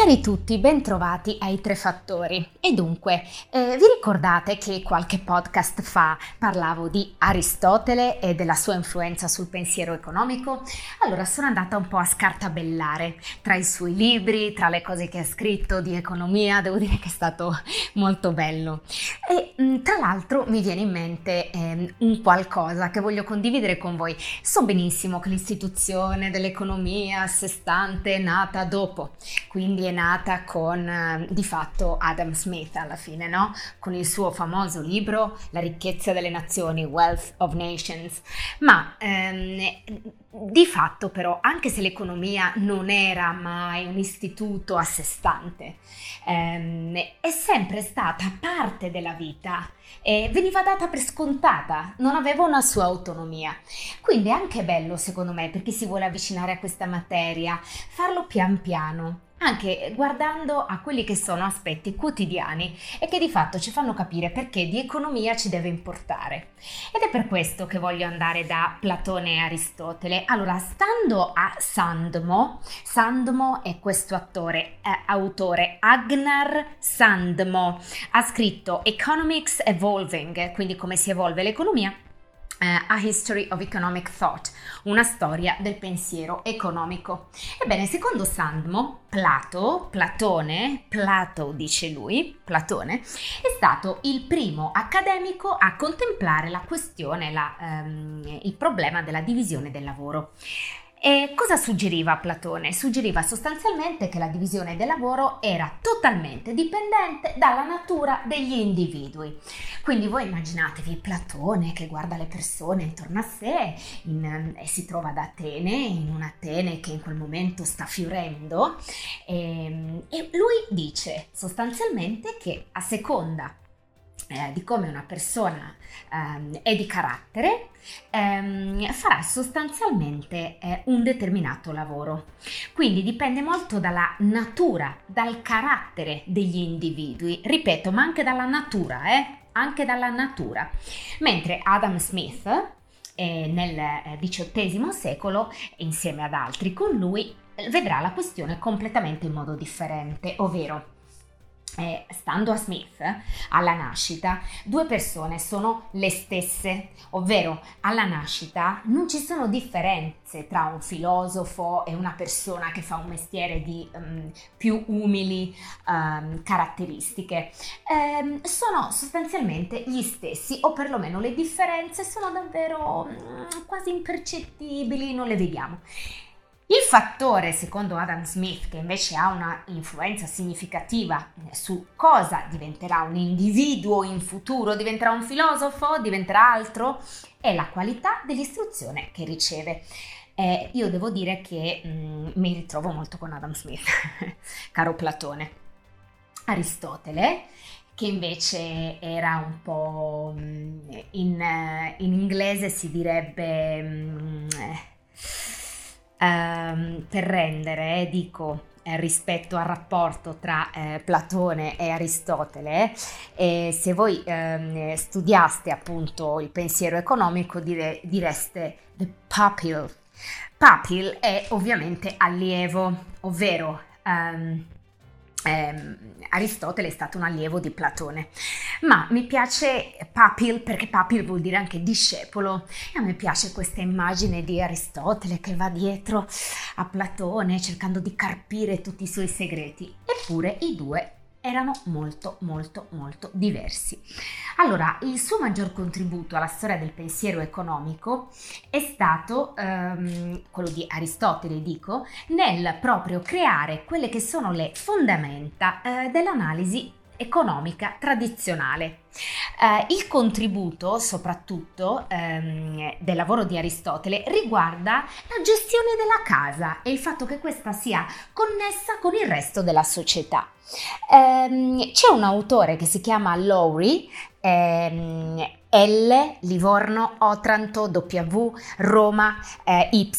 Cari tutti, bentrovati ai tre fattori. E dunque, eh, vi ricordate che qualche podcast fa parlavo di Aristotele e della sua influenza sul pensiero economico? Allora sono andata un po' a scartabellare tra i suoi libri, tra le cose che ha scritto di economia, devo dire che è stato molto bello. E mh, mm, tra l'altro mi viene in mente eh, un qualcosa che voglio condividere con voi. So benissimo che l'istituzione dell'economia a sé stante è nata dopo, quindi è nata con eh, di fatto Adam Smith alla fine, no? Con il suo famoso libro La ricchezza delle nazioni, Wealth of Nations. Ma ehm, di fatto però, anche se l'economia non era mai un istituto a sé stante, ehm, è sempre stata parte della vita e veniva data per scontata, non aveva una sua autonomia. Quindi è anche bello, secondo me, per chi si vuole avvicinare a questa materia, farlo pian piano anche guardando a quelli che sono aspetti quotidiani e che di fatto ci fanno capire perché di economia ci deve importare. Ed è per questo che voglio andare da Platone e Aristotele. Allora, stando a Sandmo, Sandmo è questo attore, eh, autore, Agnar Sandmo, ha scritto Economics Evolving, quindi come si evolve l'economia, a History of Economic Thought, una storia del pensiero economico. Ebbene, secondo Sandmo, Plato, Platone, Plato dice lui, Platone, è stato il primo accademico a contemplare la questione, la, um, il problema della divisione del lavoro. E cosa suggeriva Platone? Suggeriva sostanzialmente che la divisione del lavoro era totalmente dipendente dalla natura degli individui. Quindi voi immaginatevi Platone che guarda le persone intorno a sé in, e si trova ad Atene, in un'Atene che in quel momento sta fiorendo e, ehm, e lui dice sostanzialmente che a seconda eh, di come una persona ehm, è di carattere, ehm, farà sostanzialmente eh, un determinato lavoro. Quindi dipende molto dalla natura, dal carattere degli individui, ripeto, ma anche dalla natura, eh? anche dalla natura. Mentre Adam Smith eh, nel XVIII eh, secolo, insieme ad altri con lui, vedrà la questione completamente in modo differente, ovvero eh, stando a Smith, alla nascita, due persone sono le stesse, ovvero alla nascita non ci sono differenze tra un filosofo e una persona che fa un mestiere di um, più umili um, caratteristiche. Eh, sono sostanzialmente gli stessi, o perlomeno le differenze sono davvero um, quasi impercettibili, non le vediamo. Il fattore, secondo Adam Smith, che invece ha una influenza significativa su cosa diventerà un individuo in futuro, diventerà un filosofo, diventerà altro, è la qualità dell'istruzione che riceve. Eh, io devo dire che mh, mm, mi ritrovo molto con Adam Smith, caro Platone. Aristotele, che invece era un po' mm, in, in inglese si direbbe... Mh, mm, ehm, per rendere, eh, dico, eh, rispetto al rapporto tra eh, Platone e Aristotele, e se voi ehm, studiaste appunto il pensiero economico dire, direste the pupil. Pupil è ovviamente allievo, ovvero um, eh, Aristotele è stato un allievo di Platone, ma mi piace Papil perché Papil vuol dire anche discepolo. E a me piace questa immagine di Aristotele che va dietro a Platone cercando di carpire tutti i suoi segreti, eppure i due erano molto molto molto diversi. Allora, il suo maggior contributo alla storia del pensiero economico è stato ehm, quello di Aristotele, dico, nel proprio creare quelle che sono le fondamenta eh, dell'analisi economica tradizionale. Eh, il contributo, soprattutto ehm, del lavoro di Aristotele, riguarda la gestione della casa e il fatto che questa sia connessa con il resto della società. Eh, c'è un autore che si chiama Lowry, ehm, L, Livorno, Otranto, W, Roma, eh, Y,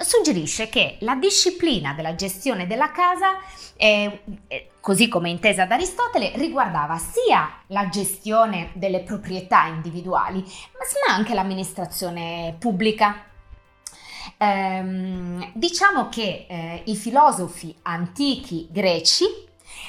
suggerisce che la disciplina della gestione della casa, eh, così come intesa da Aristotele, riguardava sia la gestione delle proprietà individuali, ma anche l'amministrazione pubblica. Ehm, diciamo che eh, i filosofi antichi greci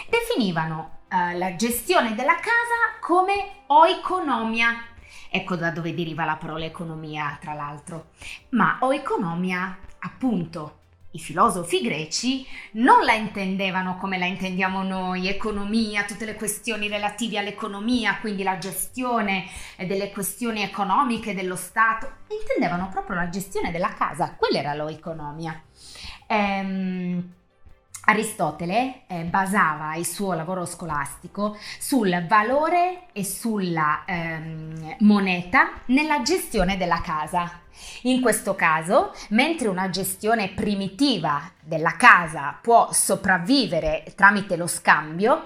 definivano eh, la gestione della casa come oikonomia. Ecco da dove deriva la parola economia, tra l'altro. Ma oikonomia, appunto, i filosofi greci non la intendevano come la intendiamo noi, economia, tutte le questioni relative all'economia, quindi la gestione delle questioni economiche dello Stato, intendevano proprio la gestione della casa, quella era l'oeconomia. Ehm, Aristotele eh, basava il suo lavoro scolastico sul valore e sulla ehm, moneta nella gestione della casa. In questo caso, mentre una gestione primitiva della casa può sopravvivere tramite lo scambio,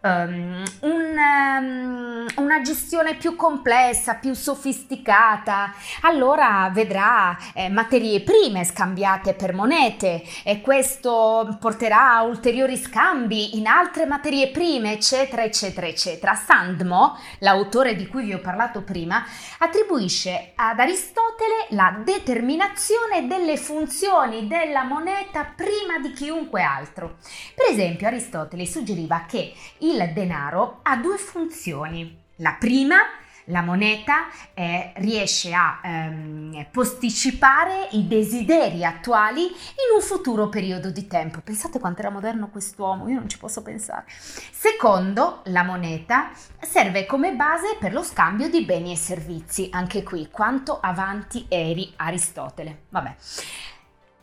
um, un, um, una gestione più complessa, più sofisticata, allora vedrà eh, materie prime scambiate per monete e questo porterà a ulteriori scambi in altre materie prime, eccetera, eccetera, eccetera. Sandmo, l'autore di cui vi ho parlato prima, attribuisce ad Aristotele la determinazione delle funzioni della moneta prima di chiunque altro. Per esempio, Aristotele suggeriva che il denaro ha due funzioni. La prima la moneta eh, riesce a ehm, posticipare i desideri attuali in un futuro periodo di tempo. Pensate quanto era moderno quest'uomo, io non ci posso pensare. Secondo, la moneta serve come base per lo scambio di beni e servizi. Anche qui, quanto avanti eri Aristotele. Vabbè.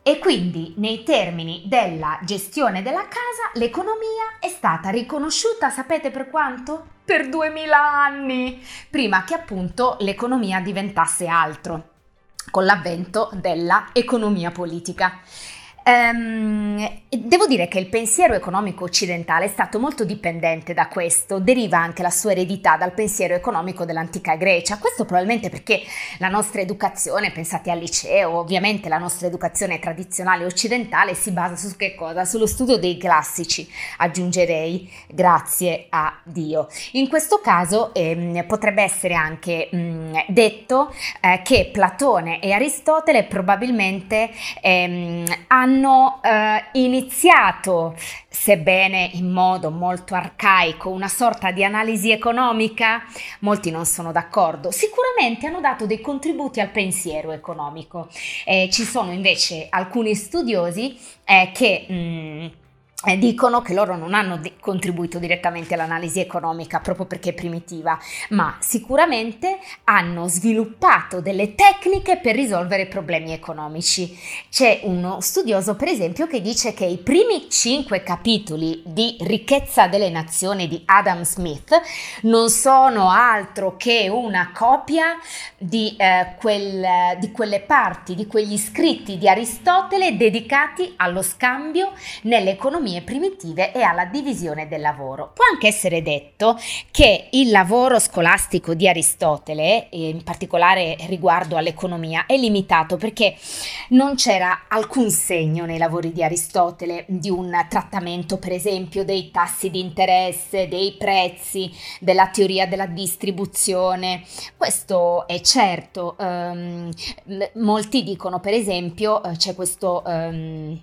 E quindi nei termini della gestione della casa l'economia è stata riconosciuta, sapete per quanto? Per 2000 anni, prima che appunto l'economia diventasse altro, con l'avvento della economia politica. Um, devo dire che il pensiero economico occidentale è stato molto dipendente da questo, deriva anche la sua eredità dal pensiero economico dell'antica Grecia, questo probabilmente perché la nostra educazione, pensate al liceo, ovviamente la nostra educazione tradizionale occidentale si basa su che cosa? Sullo studio dei classici, aggiungerei grazie a Dio. In questo caso ehm, potrebbe essere anche mh, mm, detto eh, che Platone e Aristotele probabilmente ehm, hanno hanno eh, iniziato, sebbene in modo molto arcaico, una sorta di analisi economica, molti non sono d'accordo, sicuramente hanno dato dei contributi al pensiero economico. Eh, ci sono invece alcuni studiosi eh, che... Mh, mm, dicono che loro non hanno di- contribuito direttamente all'analisi economica proprio perché è primitiva, ma sicuramente hanno sviluppato delle tecniche per risolvere problemi economici. C'è uno studioso, per esempio, che dice che i primi cinque capitoli di Ricchezza delle Nazioni di Adam Smith non sono altro che una copia di, eh, quel, di quelle parti, di quegli scritti di Aristotele dedicati allo scambio nell'economia economie primitive e alla divisione del lavoro. Può anche essere detto che il lavoro scolastico di Aristotele, in particolare riguardo all'economia, è limitato perché non c'era alcun segno nei lavori di Aristotele di un trattamento, per esempio, dei tassi di interesse, dei prezzi, della teoria della distribuzione. Questo è certo. Um, molti dicono, per esempio, eh, c'è questo um,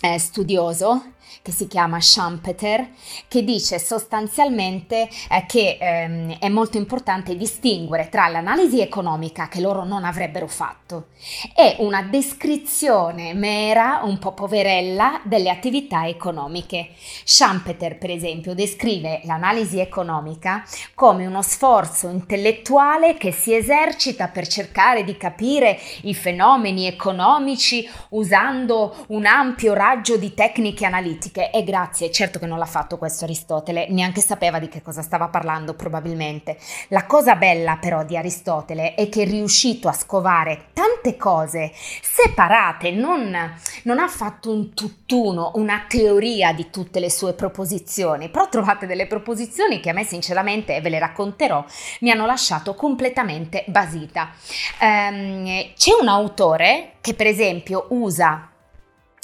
eh, studioso che si chiama Schumpeter, che dice sostanzialmente eh, che ehm, è molto importante distinguere tra l'analisi economica che loro non avrebbero fatto e una descrizione mera, un po' poverella, delle attività economiche. Schumpeter, per esempio, descrive l'analisi economica come uno sforzo intellettuale che si esercita per cercare di capire i fenomeni economici usando un ampio raggio monitoraggio di tecniche analitiche e grazie, certo che non l'ha fatto questo Aristotele, neanche sapeva di che cosa stava parlando probabilmente. La cosa bella però di Aristotele è che è riuscito a scovare tante cose separate, non, non ha fatto un tutt'uno, una teoria di tutte le sue proposizioni, però trovate delle proposizioni che a me sinceramente, e ve le racconterò, mi hanno lasciato completamente basita. Um, c'è un autore che per esempio usa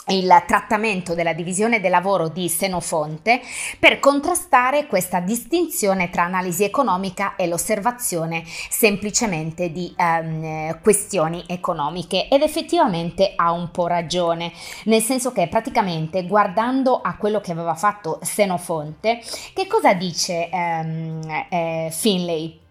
il trattamento della divisione del lavoro di Senofonte per contrastare questa distinzione tra analisi economica e l'osservazione semplicemente di ehm, questioni economiche ed effettivamente ha un po' ragione, nel senso che praticamente guardando a quello che aveva fatto Senofonte, che cosa dice ehm, eh, Finlay?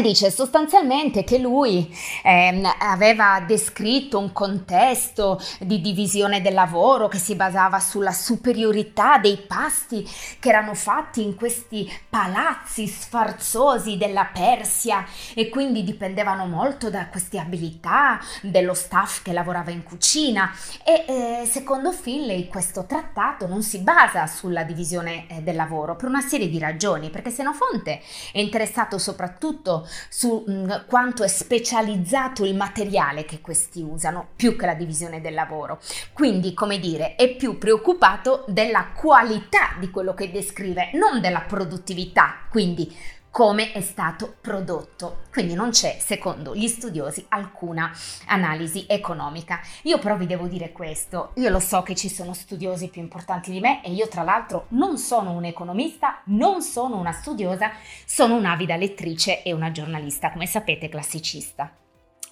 Dice sostanzialmente che lui eh, aveva descritto un contesto di divisione del lavoro che si basava sulla superiorità dei pasti che erano fatti in questi palazzi sfarzosi della Persia e quindi dipendevano molto da queste abilità dello staff che lavorava in cucina. E eh, secondo Finlay questo trattato non si basa sulla divisione eh, del lavoro per una serie di ragioni perché Senofonte è interessato soprattutto su mh, mm, quanto è specializzato il materiale che questi usano, più che la divisione del lavoro. Quindi, come dire, è più preoccupato della qualità di quello che descrive, non della produttività. Quindi, come è stato prodotto. Quindi non c'è, secondo gli studiosi, alcuna analisi economica. Io però vi devo dire questo, io lo so che ci sono studiosi più importanti di me e io tra l'altro non sono un economista, non sono una studiosa, sono un'avida lettrice e una giornalista, come sapete, classicista.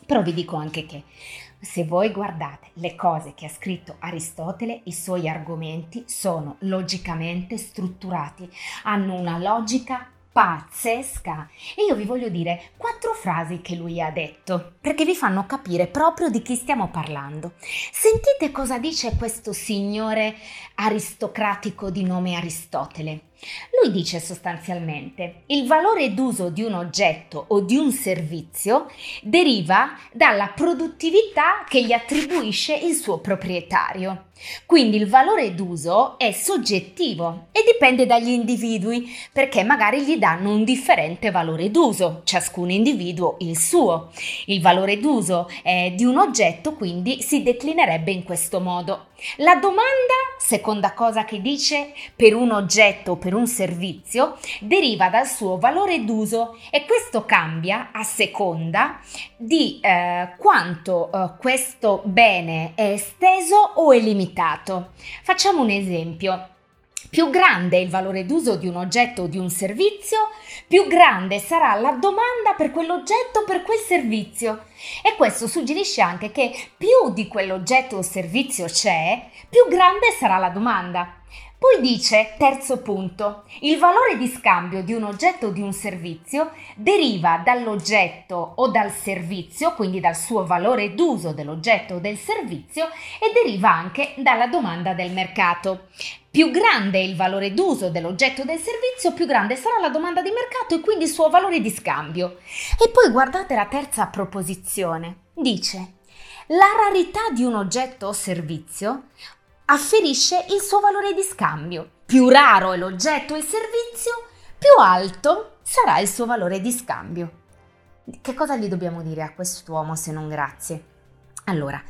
Però vi dico anche che se voi guardate le cose che ha scritto Aristotele, i suoi argomenti sono logicamente strutturati, hanno una logica pazzesca. E io vi voglio dire quattro frasi che lui ha detto, perché vi fanno capire proprio di chi stiamo parlando. Sentite cosa dice questo signore aristocratico di nome Aristotele. Lui dice sostanzialmente il valore d'uso di un oggetto o di un servizio deriva dalla produttività che gli attribuisce il suo proprietario. Quindi il valore d'uso è soggettivo e dipende dagli individui perché magari gli danno un differente valore d'uso, ciascun individuo il suo. Il valore d'uso eh, di un oggetto quindi si declinerebbe in questo modo. La domanda, seconda cosa che dice, per un oggetto o per un servizio deriva dal suo valore d'uso e questo cambia a seconda di eh, quanto eh, questo bene è esteso o è limitato. Facciamo un esempio. Più grande è il valore d'uso di un oggetto o di un servizio, più grande sarà la domanda per quell'oggetto o per quel servizio. E questo suggerisce anche che più di quell'oggetto o servizio c'è, più grande sarà la domanda. Poi dice, terzo punto, il valore di scambio di un oggetto o di un servizio deriva dall'oggetto o dal servizio, quindi dal suo valore d'uso dell'oggetto o del servizio e deriva anche dalla domanda del mercato. Più grande è il valore d'uso dell'oggetto o del servizio, più grande sarà la domanda di mercato e quindi il suo valore di scambio. E poi guardate la terza proposizione. Dice, la rarità di un oggetto o servizio afferisce il suo valore di scambio. Più raro è l'oggetto o il servizio, più alto sarà il suo valore di scambio. Che cosa gli dobbiamo dire a quest'uomo se non grazie? Allora,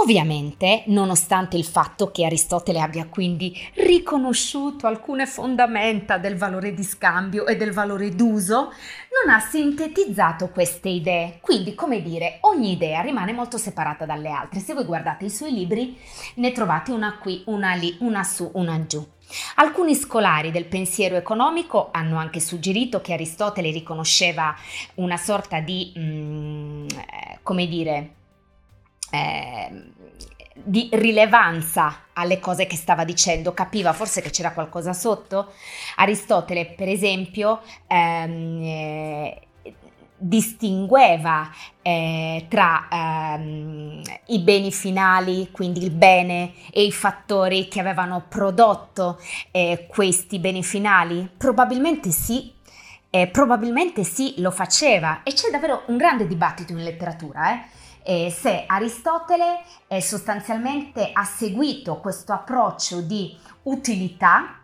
Ovviamente, nonostante il fatto che Aristotele abbia quindi riconosciuto alcune fondamenta del valore di scambio e del valore d'uso, non ha sintetizzato queste idee. Quindi, come dire, ogni idea rimane molto separata dalle altre. Se voi guardate i suoi libri, ne trovate una qui, una lì, una su, una giù. Alcuni scolari del pensiero economico hanno anche suggerito che Aristotele riconosceva una sorta di, mm, eh, come dire, eh, di rilevanza alle cose che stava dicendo, capiva forse che c'era qualcosa sotto. Aristotele, per esempio, ehm, eh, distingueva eh, tra ehm, i beni finali, quindi il bene, e i fattori che avevano prodotto eh, questi beni finali? Probabilmente sì, eh, probabilmente sì, lo faceva e c'è davvero un grande dibattito in letteratura, eh? eh, se Aristotele eh, sostanzialmente ha seguito questo approccio di utilità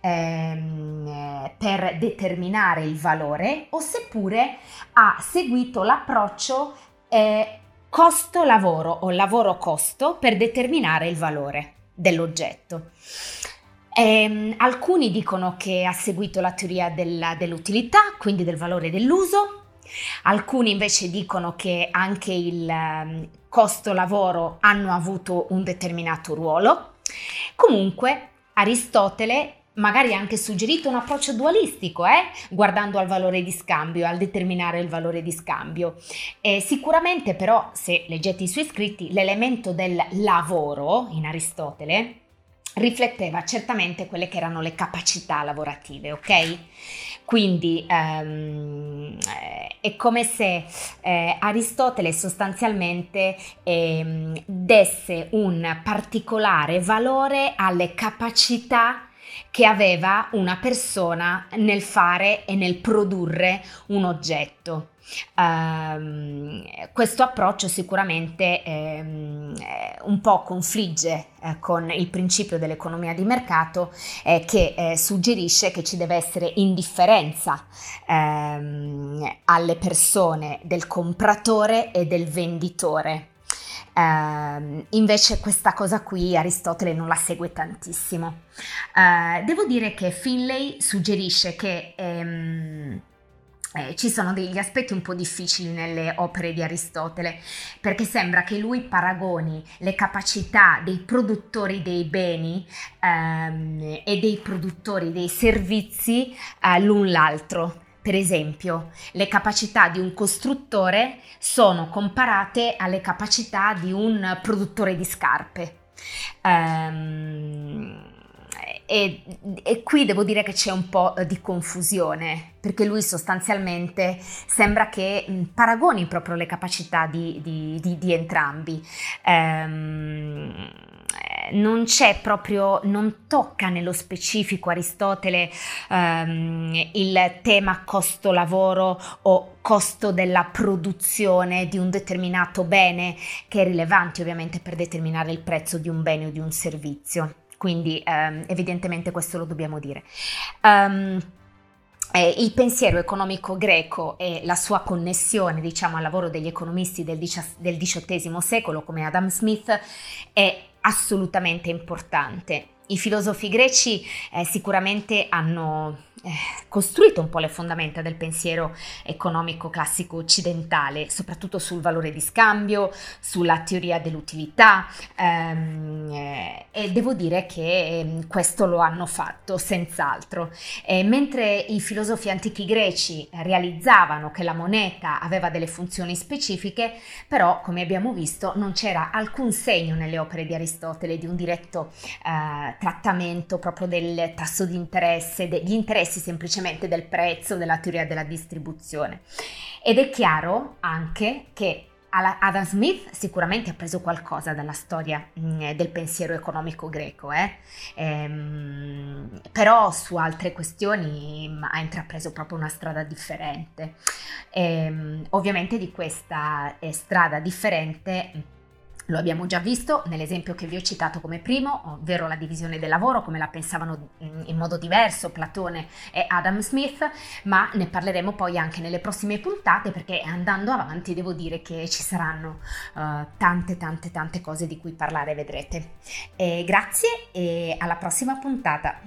ehm, per determinare il valore o seppure ha seguito l'approccio eh, costo-lavoro o lavoro-costo per determinare il valore dell'oggetto. Ehm, alcuni dicono che ha seguito la teoria della, dell'utilità, quindi del valore dell'uso, alcuni invece dicono che anche il um, costo-lavoro hanno avuto un determinato ruolo. Comunque Aristotele magari ha anche suggerito un approccio dualistico, eh? guardando al valore di scambio, al determinare il valore di scambio. E sicuramente però, se leggete i suoi scritti, l'elemento del lavoro in Aristotele rifletteva certamente quelle che erano le capacità lavorative, ok? Quindi ehm, è come se eh, Aristotele sostanzialmente ehm, desse un particolare valore alle capacità che aveva una persona nel fare e nel produrre un oggetto. Um, questo approccio sicuramente um, un po' confligge eh, con il principio dell'economia di mercato eh, che eh, suggerisce che ci deve essere indifferenza ehm, alle persone del compratore e del venditore. Uh, invece questa cosa qui Aristotele non la segue tantissimo. Uh, devo dire che Finlay suggerisce che um, eh, ci sono degli aspetti un po' difficili nelle opere di Aristotele, perché sembra che lui paragoni le capacità dei produttori dei beni ehm, e dei produttori dei servizi eh, l'un l'altro. Per esempio, le capacità di un costruttore sono comparate alle capacità di un produttore di scarpe. Um, e, e, qui devo dire che c'è un po' di confusione, perché lui sostanzialmente sembra che paragoni proprio le capacità di, di, di, di entrambi. Um, non c'è proprio, non tocca nello specifico Aristotele um, il tema costo lavoro o costo della produzione di un determinato bene che è rilevante ovviamente per determinare il prezzo di un bene o di un servizio. Quindi um, evidentemente questo lo dobbiamo dire. Um, eh, il pensiero economico greco e la sua connessione, diciamo, al lavoro degli economisti del, XVIII secolo come Adam Smith è assolutamente importante. I filosofi greci eh, sicuramente hanno eh, costruito un po' le fondamenta del pensiero economico classico occidentale, soprattutto sul valore di scambio, sulla teoria dell'utilità ehm, eh, e devo dire che eh, questo lo hanno fatto senz'altro. mentre i filosofi antichi greci realizzavano che la moneta aveva delle funzioni specifiche, però come abbiamo visto non c'era alcun segno nelle opere di Aristotele di un diretto eh, trattamento proprio del tasso di interesse, degli interessi semplicemente del prezzo, della teoria della distribuzione. Ed è chiaro anche che Adam Smith sicuramente ha preso qualcosa dalla storia mm, del pensiero economico greco, eh? ehm, però su altre questioni mh, ha intrapreso proprio una strada differente. Ehm, ovviamente di questa eh, strada differente lo abbiamo già visto nell'esempio che vi ho citato come primo, ovvero la divisione del lavoro, come la pensavano in modo diverso Platone e Adam Smith, ma ne parleremo poi anche nelle prossime puntate perché andando avanti devo dire che ci saranno uh, tante tante tante cose di cui parlare, vedrete. E grazie e alla prossima puntata.